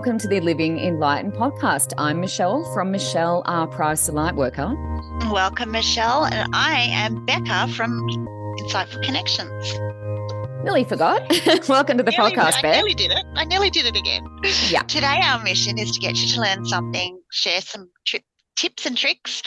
welcome to the Living Enlightened podcast. I'm Michelle from Michelle R. Price, the Lightworker. Welcome, Michelle, and I am Bekka from Insightful Connections. Nearly forgot. welcome to the nearly, podcast, I Beck. nearly did it. I nearly did it again. Yeah. Today, our mission is to get you to learn something, share some tri- tips and tricks.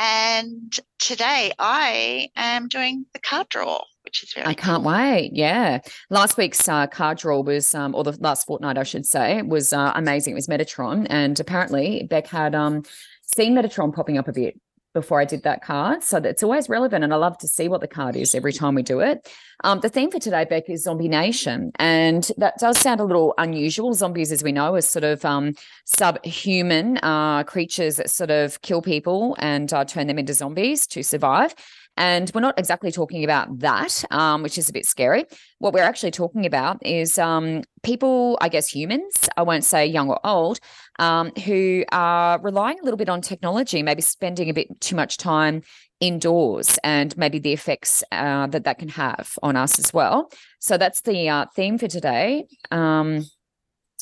And today, I am doing the card draw, which is I can't cool. wait. Yeah. Last week's uh, card draw was, um, or the last fortnight, I should say, was uh, amazing. It was Metatron. And apparently, Beck had um, seen Metatron popping up a bit before I did that card. So it's always relevant. And I love to see what the card is every time we do it. Um, the theme for today, Beck, is Zombie Nation. And that does sound a little unusual. Zombies, as we know, are sort of um, subhuman uh, creatures that sort of kill people and uh, turn them into zombies to survive. And we're not exactly talking about that, um, which is a bit scary. What we're actually talking about is um, people, I guess humans, I won't say young or old, um, who are relying a little bit on technology, maybe spending a bit too much time indoors and maybe the effects uh, that that can have on us as well. So that's the uh, theme for today. Um,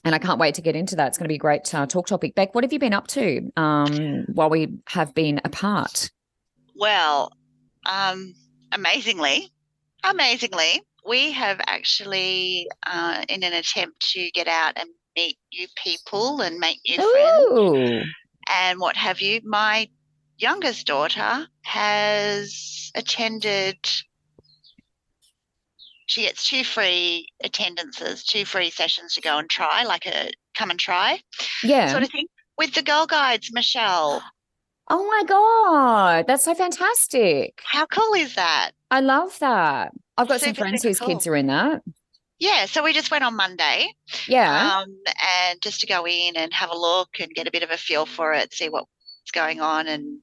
and I can't wait to get into that. It's going to be a great uh, talk topic. Beck, what have you been up to um, while we have been apart? Well, um, amazingly, amazingly, we have actually, uh, in an attempt to get out and meet new people and make new friends and what have you, my youngest daughter has attended. She gets two free attendances, two free sessions to go and try, like a come and try Yeah. sort of thing, with the Girl Guides, Michelle. Oh my God. That's so fantastic. How cool is that? I love that. I've got some friends super whose kids are in that. Yeah, so we just went on Monday. Yeah. um, and just to go in and have a look and get a bit of a feel for it, see what's going on, and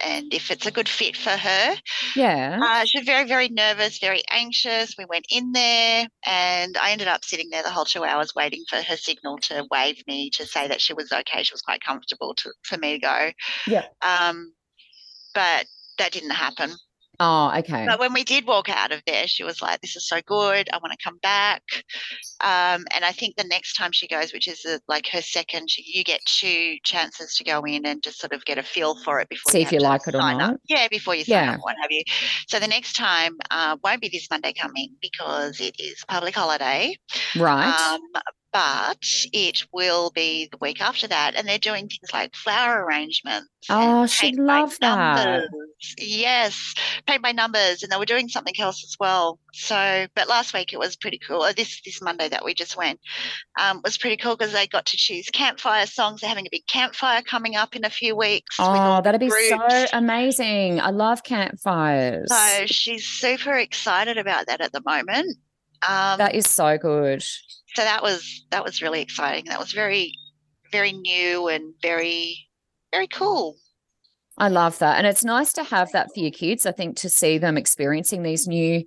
and if it's a good fit for her. yeah. Uh, she was very, very nervous, very anxious. We went in there, and I ended up sitting there the whole two hours waiting for her signal to wave me to say that she was okay. She was quite comfortable to for me to go. Yeah. Um, but that didn't happen. Oh, okay. But when we did walk out of there, she was like, "This is so good. I want to come back." Um, and I think the next time she goes, which is uh like her second, she, you get two chances to go in and just sort of get a feel for it before See you if you like it or not. Up. Yeah, before you sign Yeah. up, what have you. So the next time uh, won't be this Monday coming because it is public holiday. Right. Um, but it will be the week after that, and they're doing things like flower arrangements. Oh, she'd love that. numbers. Yes, paint by numbers, and they were doing something else as well. So, but last week it was pretty cool. This this Monday that we just went um, was pretty cool because they got to choose campfire songs. They're having a big campfire coming up in a few weeks. Oh, that'd be so amazing. I love campfires. So she's super excited about that at the moment. Um, That is so good. So that was that was really exciting. That was very very new and very very cool. I love that. And it's nice to have that for your kids. I think to see them experiencing these new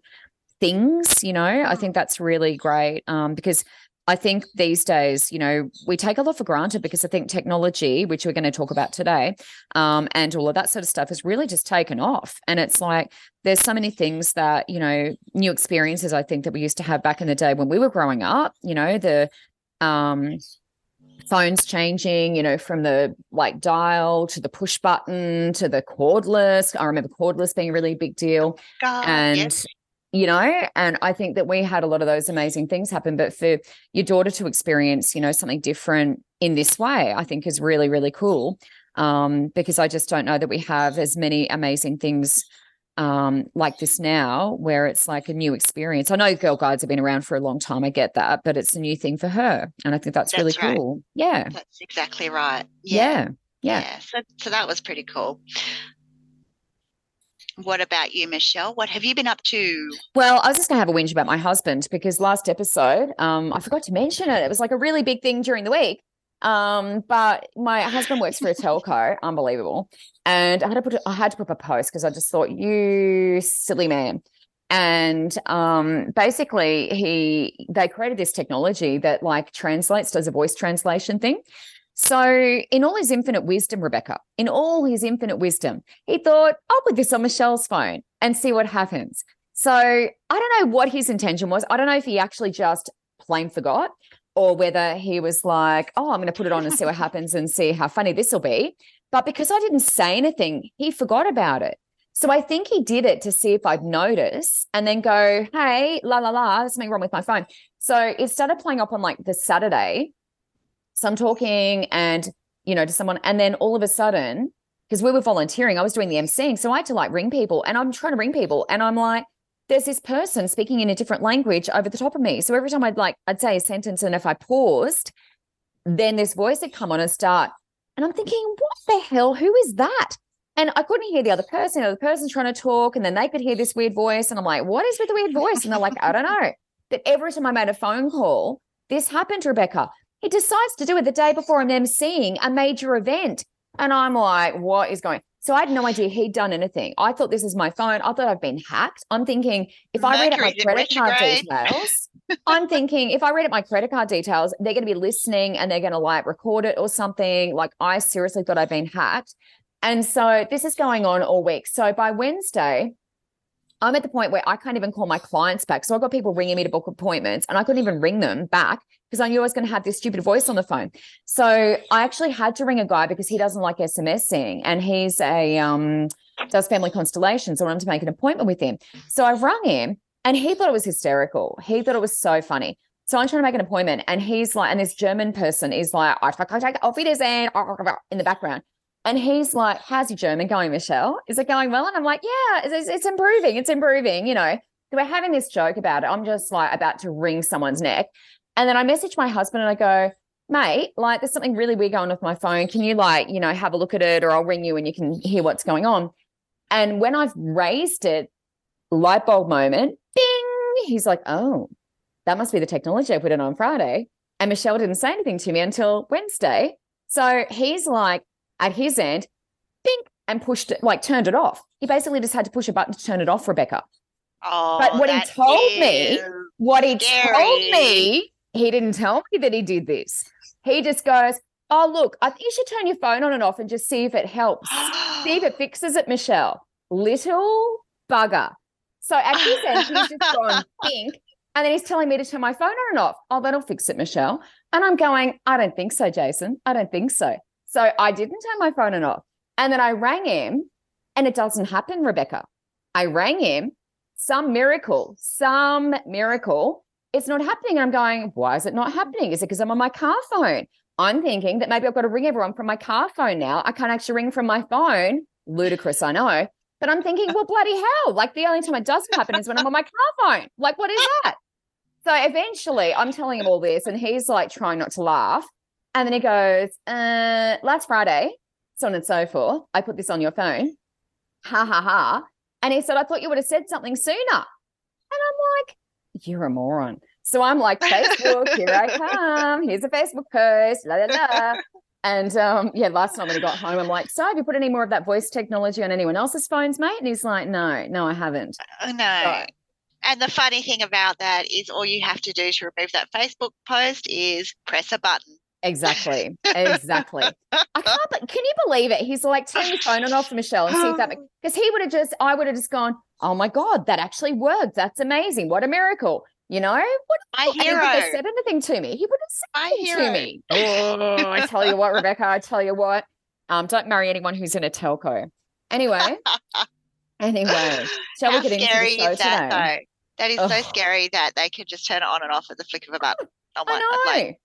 things, you know, I Mm. think that's really great um, because I think these days, you know, we take a lot for granted because I think technology, which we're going to talk about today, um, and all of that sort of stuff has really just taken off. And it's like there's so many things that, you know, new experiences I think that we used to have back in the day when we were growing up, you know, the um phones changing, you know, from the like dial to the push button to the cordless. I remember cordless being a really big deal. God, and yes. You know, and I think that we had a lot of those amazing things happen. But for your daughter to experience, you know, something different in this way, I think is really, really cool. Um, because I just don't know that we have as many amazing things um like this now where it's like a new experience. I know girl guides have been around for a long time. I get that, but it's a new thing for her. And I think that's, really right. cool. Yeah. That's exactly right. Yeah. Yeah. So, so that was pretty cool. What about you, Michelle? What have you been up to? Well, I was just gonna have a whinge about my husband because last episode, um, I forgot to mention it. It was like a really big thing during the week. Um, but my husband works for a telco, unbelievable. And I had to put I had to put up a post because I just thought, you silly man. And um, basically, he they created this technology that like translates, does a voice translation thing. So, in all his infinite wisdom, Rebecca, in all his infinite wisdom, he thought, I'll put this on Michelle's phone and see what happens. So, I don't know what his intention was. I don't know if he actually just plain forgot, or whether he was like, oh, I'm going to put it on and see what happens and see how funny this will be. But because I didn't say anything, he forgot about it. So I think he did it to see if I'd notice and then go, hey, la la la, there's something wrong with my phone. So it started playing up on like the Saturday. So I'm talking and, you know, to someone, and then all of a sudden, because we were volunteering, I was doing the emceeing. So I had to like ring people and I'm trying to ring people and I'm like, there's this person speaking in a different language over the top of me. So every time I'd like, I'd say a sentence, and if I paused, then this voice would come on and start. And I'm thinking, what the hell? Who is that? And I couldn't hear the other person. The other person's trying to talk, and then they could hear this weird voice. And I'm like, what is with the weird voice? And they're like, I don't know. But every time I made a phone call, this happened Rebecca. He decides to do it the day before I'm emceeing a major event. And I'm like, what is going? So I had no idea he'd done anything. I thought this is my phone. I thought I'd been hacked. I'm thinking if I read out my credit card details, I'm thinking if I read out my credit card details, they're going to be listening and they're going to like record it or something. Like I seriously thought I'd been hacked. And so this is going on all week. So by Wednesday, I'm at the point where I can't even call my clients back. So I've got people ringing me to book appointments and I couldn't even ring them back because I knew I was going to have this stupid voice on the phone. So I actually had to ring a guy because he doesn't like SMSing and he's a um does family constellations. So I wanted to make an appointment with him. So I've rung him and he thought it was hysterical. He thought it was so funny. So I'm trying to make an appointment and he's like, and this German person is like, I take off it in the background. And he's like, How's your German going, Michelle? Is it going well? And I'm like, Yeah, it's, it's improving. It's improving. You know, so we're having this joke about it. I'm just like about to wring someone's neck. And then I message my husband and I go, Mate, like there's something really weird going on with my phone. Can you like, you know, have a look at it or I'll ring you and you can hear what's going on? And when I've raised it, light bulb moment, bing, he's like, Oh, that must be the technology I put in on Friday. And Michelle didn't say anything to me until Wednesday. So he's like, at his end, bing, and pushed it, like turned it off. He basically just had to push a button to turn it off, Rebecca. Oh, but what he told me, what he scary. told me, he didn't tell me that he did this. He just goes, Oh, look, I think you should turn your phone on and off and just see if it helps. see if it fixes it, Michelle. Little bugger. So at his end, he's just gone pink. And then he's telling me to turn my phone on and off. Oh, that'll fix it, Michelle. And I'm going, I don't think so, Jason. I don't think so. So I didn't turn my phone on and off. And then I rang him and it doesn't happen, Rebecca. I rang him, some miracle, some miracle. It's not happening. And I'm going, why is it not happening? Is it because I'm on my car phone? I'm thinking that maybe I've got to ring everyone from my car phone now. I can't actually ring from my phone. Ludicrous, I know. But I'm thinking, well, bloody hell. Like the only time it doesn't happen is when I'm on my car phone. Like, what is that? So eventually I'm telling him all this, and he's like trying not to laugh. And then he goes, uh, last Friday, so on and so forth. I put this on your phone. Ha ha ha. And he said, I thought you would have said something sooner. And I'm like, you're a moron. So I'm like, Facebook, here I come. Here's a Facebook post, la la la. And um, yeah, last night when he got home, I'm like, so have you put any more of that voice technology on anyone else's phones, mate? And he's like, no, no, I haven't. Uh, no. So, and the funny thing about that is all you have to do to remove that Facebook post is press a button. Exactly. Exactly. I can't, but can you believe it? He's like, turn your phone on off Michelle and see if that, because he would have just, I would have just gone, oh my God, that actually worked. That's amazing. What a miracle. You know, what? My hero. I said anything to me. He would have said My anything to me. Oh, I tell you what, Rebecca, I tell you what, um, don't marry anyone who's in a telco. Anyway, anyway, shall How we get into the show that, today? Though? That is Oh. so scary that they could just turn it on and off at the flick of a button. Oh my, I know. Like,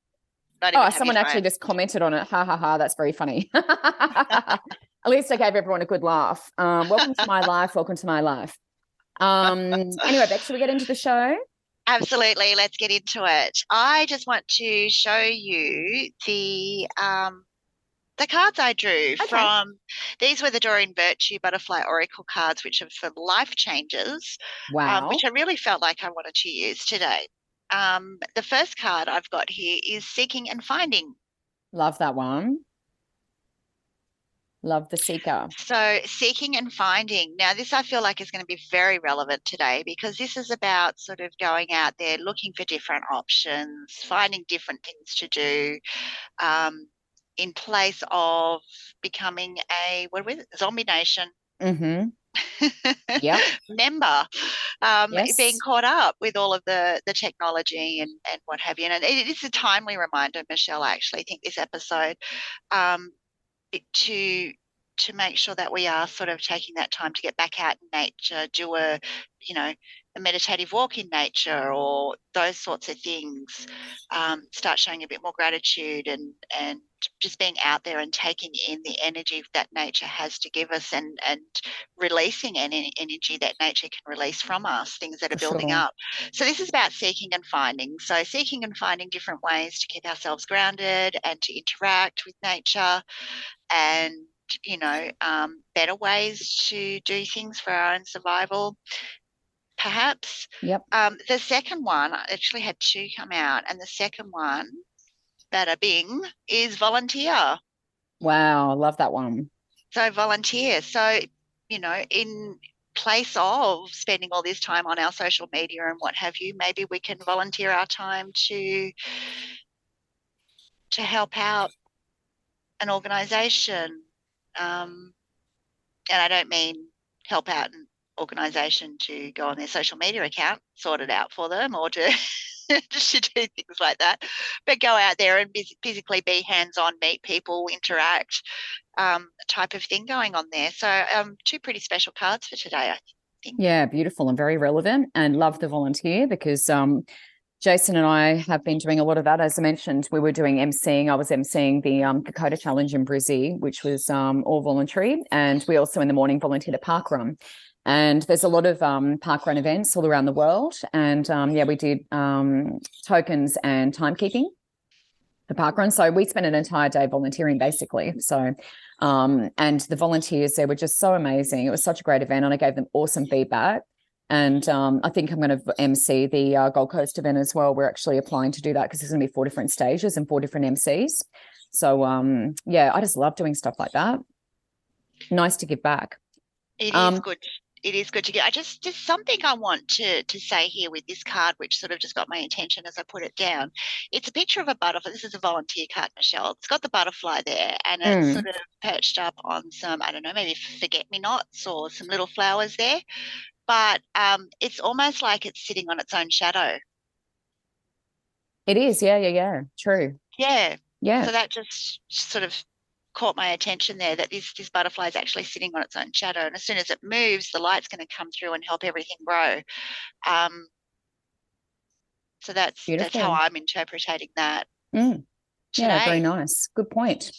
Oh, someone actually just commented on it. Ha ha ha. That's very funny. At least I gave everyone a good laugh. Um, welcome to my life. Welcome to my life. Um, anyway, Beck, should we get into the show? Absolutely. Let's get into it. I just want to show you the um, the cards I drew from. These were the Doreen Virtue Butterfly Oracle cards, which are for life changes, um, Wow. which I really felt like I wanted to use today. Um, the first card I've got here is Seeking and Finding. Love that one. Love the seeker. So, seeking and finding. Now, this I feel like is going to be very relevant today because this is about sort of going out there looking for different options, finding different things to do um, in place of becoming a, what are we, zombie nation. Mm-hmm. Yeah. member um, Yes. being caught up with all of the the technology and and what have you. And it is a timely reminder, Michelle. I actually think this episode um, to to make sure that we are sort of taking that time to get back out in nature, do a you know a meditative walk in nature or those sorts of things. Um, start showing a bit more gratitude and and just being out there and taking in the energy that nature has to give us and and releasing any energy that nature can release from us, things that are building sure. up. So this is about seeking and finding. So seeking and finding different ways to keep ourselves grounded and to interact with nature and you know um, better ways to do things for our own survival perhaps Yep. um, the second one I actually had two come out and the second one bada bing is volunteer Wow. Love that one. so volunteer so you know in place of spending all this time on our social media and what have you maybe we can volunteer our time to to help out an organization um, and i don't mean help out an organization to go on their social media account sort it out for them or to to do things like that but go out there and phys- physically be hands on meet people interact um, type of thing going on there so um, two pretty special cards for today I think. Yeah, beautiful and very relevant. And love the volunteer because um, Jason and I have been doing a lot of that. As I mentioned, we were doing emceeing. I was emceeing the um, Kokoda Challenge in Brizzy, which was um, all voluntary. And we also in the morning volunteered a Park Run. And there's a lot of um, park run events all around the world. And um, yeah, we did um, tokens and timekeeping for park run. So we spent an entire day volunteering basically. So, um, and the volunteers there were just so amazing. It was such a great event, and I gave them awesome feedback. And um, I think I'm going to MC the uh, Gold Coast event as well. We're actually applying to do that because there's going to be four different stages and four different MCs. So um, yeah, I just love doing stuff like that. Nice to give back. It is Um, good. It is good to get. I just just something I want to to say here with this card, which sort of just got my attention as I put it down. It's a picture of a butterfly. This is a volunteer card, Michelle. It's got the butterfly there, and it's Mm. sort of perched up on some I don't know, maybe forget me nots or some little flowers there. But um, it's almost like it's sitting on its own shadow. It is, yeah, yeah, yeah. True. Yeah. Yeah. So that just sort of caught my attention there that this this butterfly is actually sitting on its own shadow, and as soon as it moves, the light's going to come through and help everything grow. Um, so that's that's how I'm interpreting that. Mm. Yeah, very nice. Good point.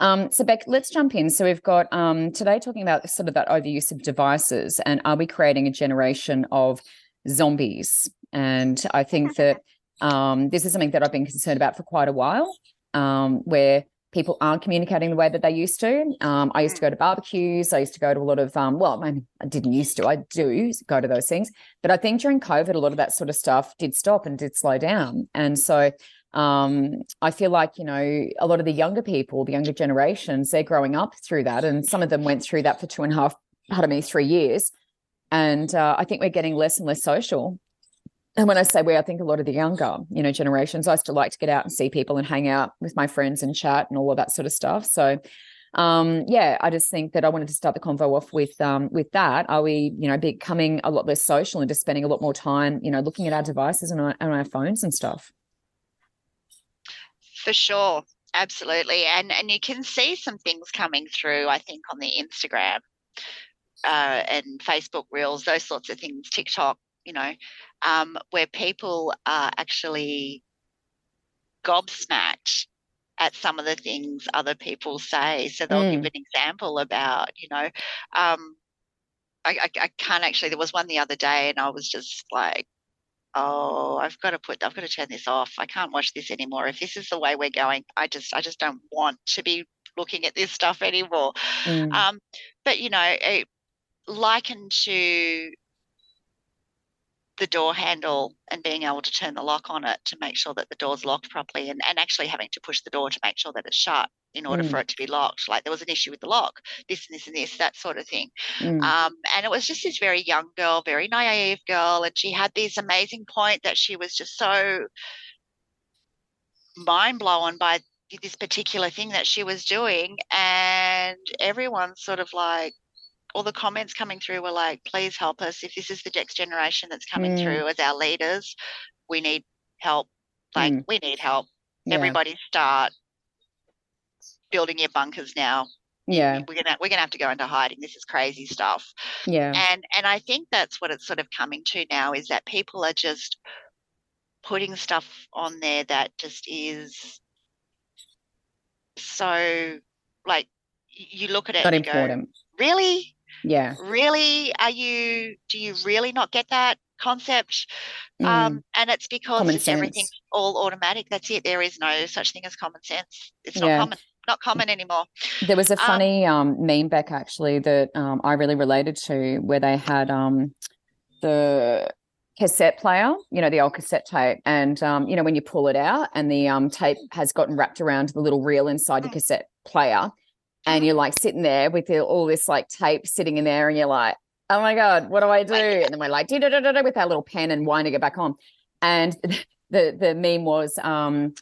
Um, so Beck, let's jump in. So we've got um, today talking about sort of that overuse of devices and are we creating a generation of zombies? And I think that um, this is something that I've been concerned about for quite a while, um, where people aren't communicating the way that they used to. Um, I used to go to barbecues. I used to go to a lot of, um, well, I, mean, I didn't used to, I do go to those things. But I think during COVID, a lot of that sort of stuff did stop and did slow down. And so um, I feel like, you know, a lot of the younger people, the younger generations, they're growing up through that. And some of them went through that for two and a half, pardon me, three years. And uh, I think we're getting less and less social. And when I say we, I think a lot of the younger, you know, generations, I still like to get out and see people and hang out with my friends and chat and all of that sort of stuff. So, um, yeah, I just think that I wanted to start the convo off with um, with that. Are we, you know, becoming a lot less social and just spending a lot more time, you know, looking at our devices and our, and our phones and stuff? For sure, absolutely, and and you can see some things coming through. I think on the Instagram uh, and Facebook Reels, those sorts of things, TikTok, you know, um, where people are actually gobsmacked at some of the things other people say. So they'll give an example about, you know, um, I, I, I can't actually. There was one the other day, and I was just like, oh, I've got to put, I've got to turn this off. I can't watch this anymore. If this is the way we're going, I just, I just don't want to be looking at this stuff anymore. Mm. Um, but you know, it, likened to the door handle and being able to turn the lock on it to make sure that the door's locked properly and, and actually having to push the door to make sure that it's shut in order Mm. for it to be locked. Like there was an issue with the lock, this and this and this, that sort of thing. Mm. Um, and it was just this very young girl, very naive girl, and she had this amazing point that she was just so mind blown by this particular thing that she was doing, and everyone sort of like, all the comments coming through were like, please help us. If this is the next generation that's coming Mm. through as our leaders, we need help. Like, Mm. we need help. Yeah. Everybody start building your bunkers now. Yeah. We're gonna we're gonna have to go into hiding. This is crazy stuff. Yeah. And and I think that's what it's sort of coming to now is that people are just putting stuff on there that just is so like you look at it Not and you go, important. really Yeah. really are you do you really not get that concept Mm. um and it's because Common it's everything all automatic that's it there is no such thing as common sense it's Yeah. not common not common anymore There was a Um, funny um, meme back actually that um, I really related to where they had um, the cassette player, you know, the old cassette tape. And, um, you know, when you pull it out and the um, tape has gotten wrapped around the little reel inside your Mm. cassette player, and you're like sitting there with all this like tape sitting in there, and you're like, oh my God, what do I do? And then we're like, with our little pen and winding it back on. And the, the meme was, um,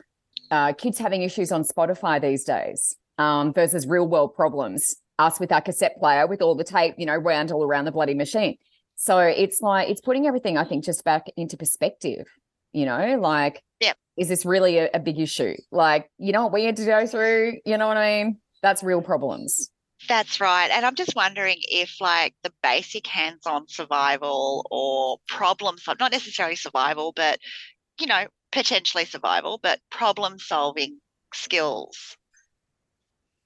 uh, kids having issues on Spotify these days um, versus real world problems. Us with our cassette player with all the tape, you know, wound all around the bloody machine. So it's like it's putting everything, I think, just back into perspective. You know, like, Yep. is this really a, a big issue? Like, you know what we had to go through? You know what I mean? That's real problems. That's right. And I'm just wondering if, like, the basic hands on survival or problem not necessarily survival, but, you know, potentially survival, but problem solving skills,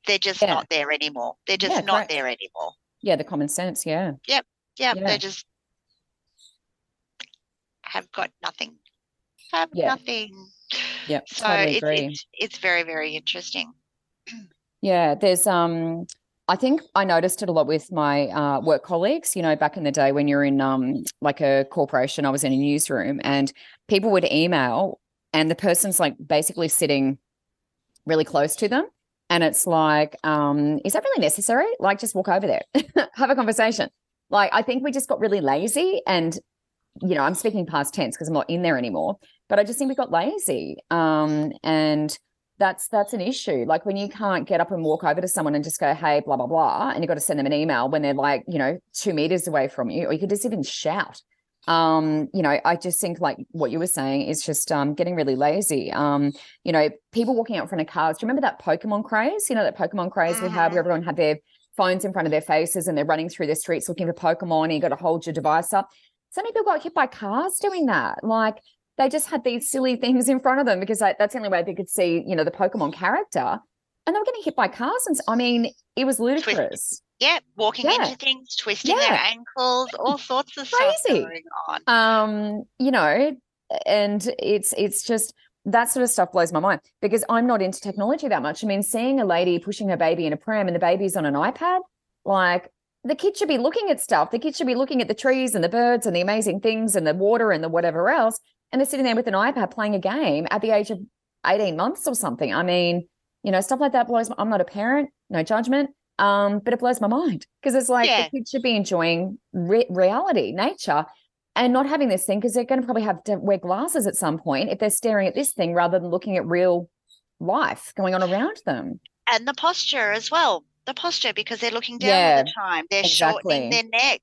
they're just Yeah. not there anymore. They're just Yeah, not correct. there anymore. Yeah, the common sense. Yeah. Yeah, Yeah. they just have got nothing. Have nothing. Yeah. So totally it's, it's it's very, very interesting. Yeah, there's um I think I noticed it a lot with my uh, work colleagues. You know, back in the day when you're in um like a corporation, I was in a newsroom and people would email and the person's like basically sitting really close to them. And it's like, um, is that really necessary? Like just walk over there, have a conversation. Like I think we just got really lazy and you know, I'm speaking past tense because I'm not in there anymore, but I just think we got lazy. Um, and that's that's an issue. Like when you can't get up and walk over to someone and just go, hey, blah, blah, blah, and you've got to send them an email when they're like, you know, two meters away from you, or you could just even shout. Um, you know, I just think like what you were saying is just um getting really lazy. Um, you know, people walking out in front of cars. Do you remember that Pokemon craze? You know, that Pokemon craze we had where Mhm. everyone had their phones in front of their faces and they're running through the streets looking for Pokemon, and you got to hold your device up. So many people got hit by cars doing that. Like they just had these silly things in front of them because that's the only way they could see, you know, the Pokemon character. And they were getting hit by cars. And I mean, it was ludicrous. Yeah, walking Yeah. into things, twisting their ankles, all sorts of stuff Crazy. going on. Um, you know, and it's it's just that sort of stuff blows my mind because I'm not into technology that much. I mean, seeing a lady pushing her baby in a pram and the baby's on an iPad, like the kid should be looking at stuff. The kid should be looking at the trees and the birds and the amazing things and the water and the whatever else. And they're sitting there with an iPad playing a game at the age of 18 months or something. I mean, you know, stuff like that blows my, I'm not a parent, no judgment. Um, but it blows my mind because it's like Yeah. the kids should be enjoying re- reality, nature, and not having this thing because they're going to probably have to wear glasses at some point if they're staring at this thing rather than looking at real life going on around them. And the posture as well. The posture because they're looking down Yeah, all the time. They're shortening their neck,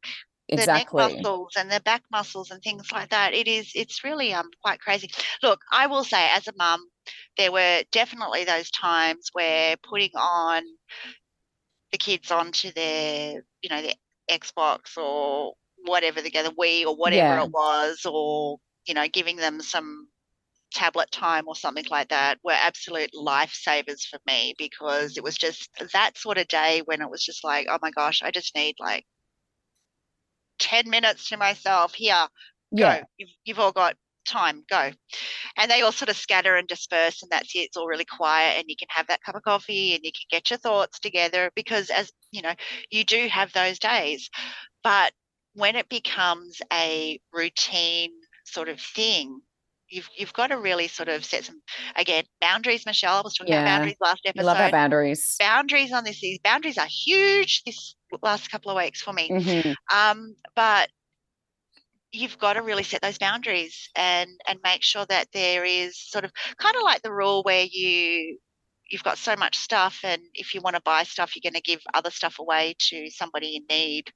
the neck muscles and their back muscles and things like that. It is it's really um quite crazy. Look, I will say as a mum, there were definitely those times where putting on the kids onto their, you know, their Xbox or whatever the the Wii or whatever Yeah. it was, or you know, giving them some tablet time or something like that were absolute lifesavers for me because it was just that sort of day when it was just like, oh my gosh, I just need like 10 minutes to myself here. Go. Yeah. You've, you've all got time. Go. And they all sort of scatter and disperse, and that's it. It's all really quiet, and you can have that cup of coffee and you can get your thoughts together because, as you know, you do have those days. But when it becomes a routine sort of thing, you've you've got to really sort of set some again boundaries. Michelle I was talking Yeah. about boundaries last I episode. love our boundaries. boundaries on this. These boundaries are huge this last couple of weeks for me. Mhm. Um, but you've got to really set those boundaries and and make sure that there is sort of kind of like the rule where you you've got so much stuff, and if you want to buy stuff, you're going to give other stuff away to somebody in need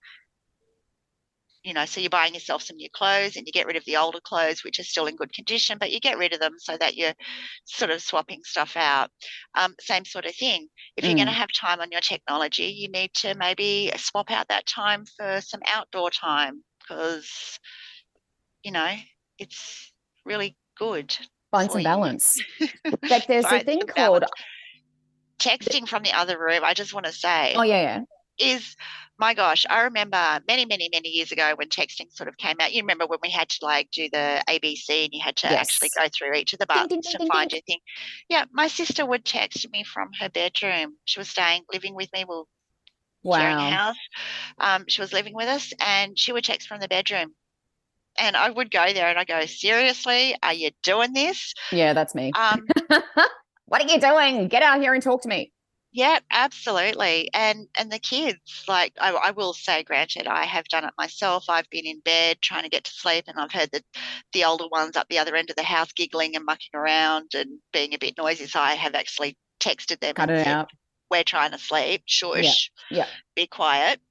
you know, so you're buying yourself some new clothes and you get rid of the older clothes, which are still in good condition, but you get rid of them so that you're sort of swapping stuff out. Um, same sort of thing. If mm. you're going to have time on your technology, you need to maybe swap out that time for some outdoor time because, you know, it's really good. Find some balance. but there's a thing called texting from the other room. I just want to say. Oh, yeah, yeah. Is my gosh, I remember many, many, many years ago when texting sort of came out. You remember when we had to like do the ABC and you had to yes. actually go through each of the buttons ding, ding, to find your thing. Yeah, my sister would text me from her bedroom. She was staying, living with me. We'll wow. sharing a house. Um, she was living with us, and she would text from the bedroom. And I would go there and I go, seriously, are you doing this? Yeah, that's me. Um, what are you doing? Get out here and talk to me. Yeah, absolutely. And and the kids, like I, I, will say, granted, I have done it myself. I've been in bed trying to get to sleep, and I've heard the the older ones up the other end of the house giggling and mucking around and being a bit noisy. So I have actually texted them Cut and said, out. "We're trying to sleep. Shush. Yeah. yeah. Be quiet."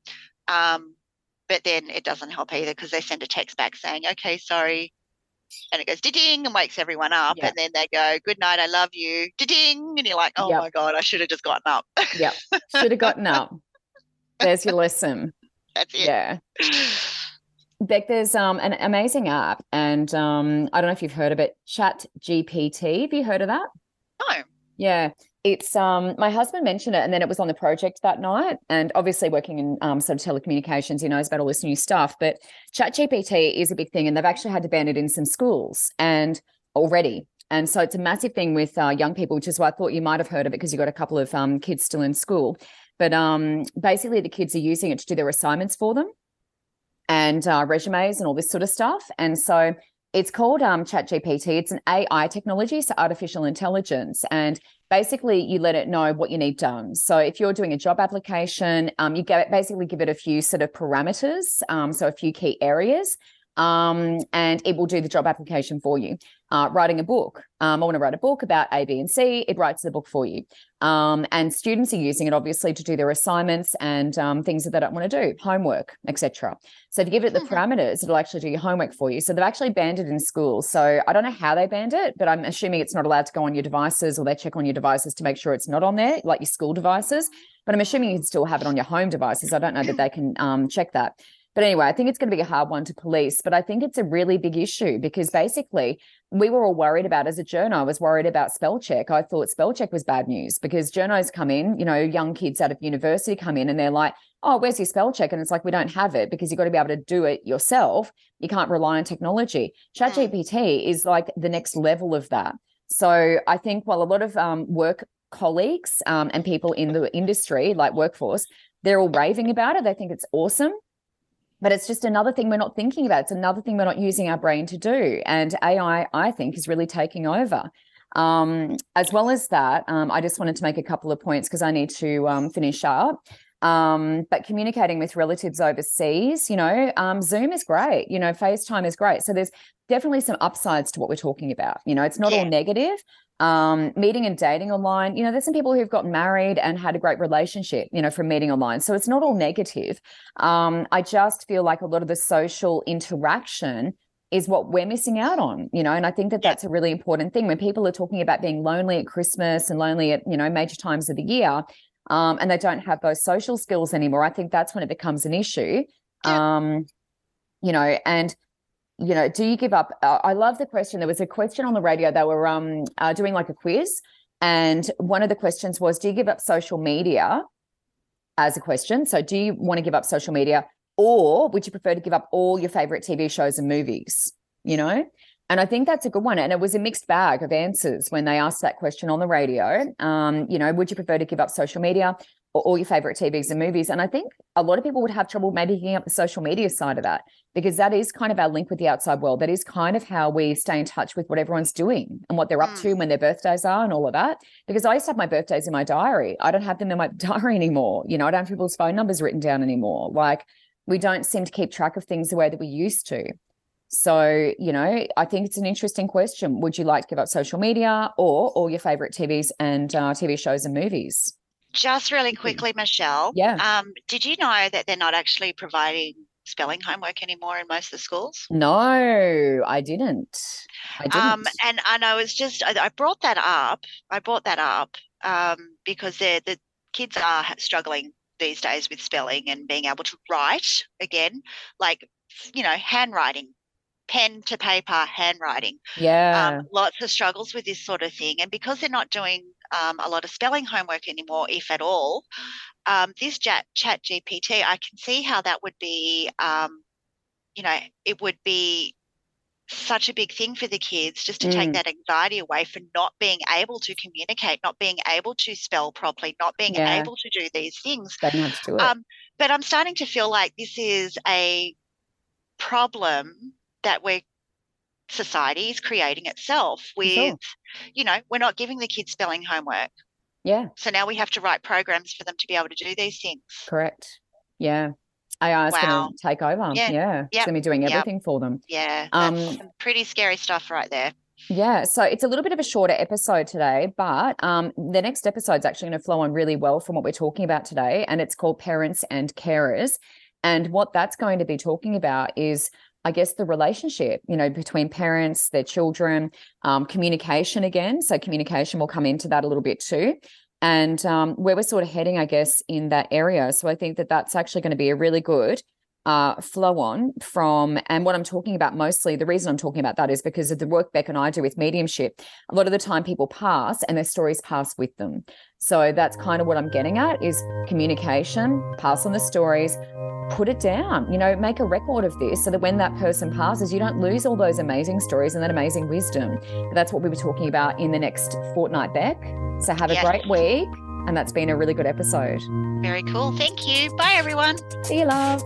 Um, but then it doesn't help either because they send a text back saying, "Okay, sorry, and it goes ding and wakes everyone up and then they go good night i love you ding and you're like oh yep. my god i should have just gotten up yep should have gotten up there's your lesson that's it yeah Beck, there's um, an amazing app, and um, I don't know if you've heard of it, Chat GPT. Have you heard of that? No. Yeah, it's um my husband mentioned it and then it was on the project that night and obviously working in um sort of telecommunications he knows about all this new stuff but chat gpt is a big thing and they've actually had to ban it in some schools and already. And so it's a massive thing with uh, young people which is why i thought you might have heard of it because you've got a couple of um, kids still in school. But um basically the kids are using it to do their assignments for them and uh, resumes and all this sort of stuff. And so it's called um, ChatGPT. It's an AI technology, so artificial intelligence, and basically you let it know what you need done. So if you're doing a job application, um, you get, basically give it a few sort of parameters, um, so a few key areas, um, and it will do the job application for you. Uh, writing a book. Um, I want to write a book about A, B, and C. It writes the book for you. Um, and students are using it obviously to do their assignments and um, things that they don't want to do, homework, etc. So if you give it the mm-hmm. parameters, it'll actually do your homework for you. So they've actually banned it in schools. So I don't know how they banned it, but I'm assuming it's not allowed to go on your devices or they check on your devices to make sure it's not on there, like your school devices. But I'm assuming you can still have it on your home devices. I don't know that they can um, check that. But anyway, I think it's going to be a hard one to police, but I think it's a really big issue because basically we were all worried about as a journo. I was worried about spell check. I thought spell check was bad news because journos come in, you know, young kids out of university come in and they're like, oh, where's your spell check? And it's like, we don't have it because you've got to be able to do it yourself. You can't rely on technology. ChatGPT is like the next level of that. So I think while a lot of um, work colleagues um, and people in the industry, like workforce, they're all raving about it. They think it's awesome but it's just another thing we're not thinking about. It's another thing we're not using our brain to do. And AI, I think, is really taking over. Um, as well as that, um, I just wanted to make a couple of points because I need to um, finish up. Um, but communicating with relatives overseas, you know, um, Zoom is great. You know, FaceTime is great. So there's definitely some upsides to what we're talking about. You know, it's not yeah. all negative um, meeting and dating online. You know, there's some people who've gotten married and had a great relationship, you know, from meeting online. So it's not all negative. Um, I just feel like a lot of the social interaction is what we're missing out on, you know, and I think that that's a really important thing when people are talking about being lonely at Christmas and lonely at, you know, major times of the year. Um, and they don't have those social skills anymore. I think that's when it becomes an issue. Um, you know, and you know, do you give up? Uh, I love the question. There was a question on the radio. They were um, uh, doing like a quiz, and one of the questions was, "Do you give up social media?" As a question. So, do you want to give up social media, or would you prefer to give up all your favorite TV shows and movies? You know, and I think that's a good one. And it was a mixed bag of answers when they asked that question on the radio. Um, you know, would you prefer to give up social media? Or all your favorite TVs and movies. And I think a lot of people would have trouble maybe picking up the social media side of that because that is kind of our link with the outside world. That is kind of how we stay in touch with what everyone's doing and what they're up mm. to when their birthdays are and all of that. Because I used to have my birthdays in my diary. I don't have them in my diary anymore. You know, I don't have people's phone numbers written down anymore. Like we don't seem to keep track of things the way that we used to. So, you know, I think it's an interesting question. Would you like to give up social media or all your favorite TVs and uh, TV shows and movies? Just really quickly, Michelle. Yeah. Um, did you know that they're not actually providing spelling homework anymore in most of the schools? No, I didn't. I didn't. Um, and and I was just I, I brought that up. I brought that up um, because they're the kids are struggling these days with spelling and being able to write again, like you know, handwriting, pen to paper handwriting. yeah. Um, lots of struggles with this sort of thing, and because they're not doing um, a lot of spelling homework anymore, if at all, um, this chat, chat GPT, I can see how that would be, um, you know, it would be such a big thing for the kids just to take Mm. that anxiety away for not being able to communicate, not being able to spell properly, not being Yeah. able to do these things. they have to do it. Um, but I'm starting to feel like this is a problem that we're society is creating itself with, sure. you know, we're not giving the kids spelling homework. yeah. So now we have to write programs for them to be able to do these things. Correct. Yeah. AI is Wow. going to take over. Yeah. Yeah. It's going to be doing Yep. everything for them. Yeah, Um, pretty scary stuff right there. Yeah, so it's a little bit of a shorter episode today, but um, the next episode is actually going to flow on really well from what we're talking about today, and it's called Parents and Carers. And what that's going to be talking about is, I guess, the relationship, you know, between parents, their children, um, communication again. So communication will come into that a little bit too, and um, where we're sort of heading, I guess, in that area. So I think that that's actually going to be a really good uh, flow on from, and what I'm talking about mostly, the reason I'm talking about that is because of the work Beck and I do with mediumship. A lot of the time, people pass and their stories pass with them. So that's kind of what I'm getting at is communication, pass on the stories, put it down, you know, make a record of this so that when that person passes, you don't lose all those amazing stories and that amazing wisdom. That's what we were talking about in the next fortnight, Beck. So have a Yes. great week. And that's been a really good episode. Very cool. Thank you. Bye, everyone. See you, love.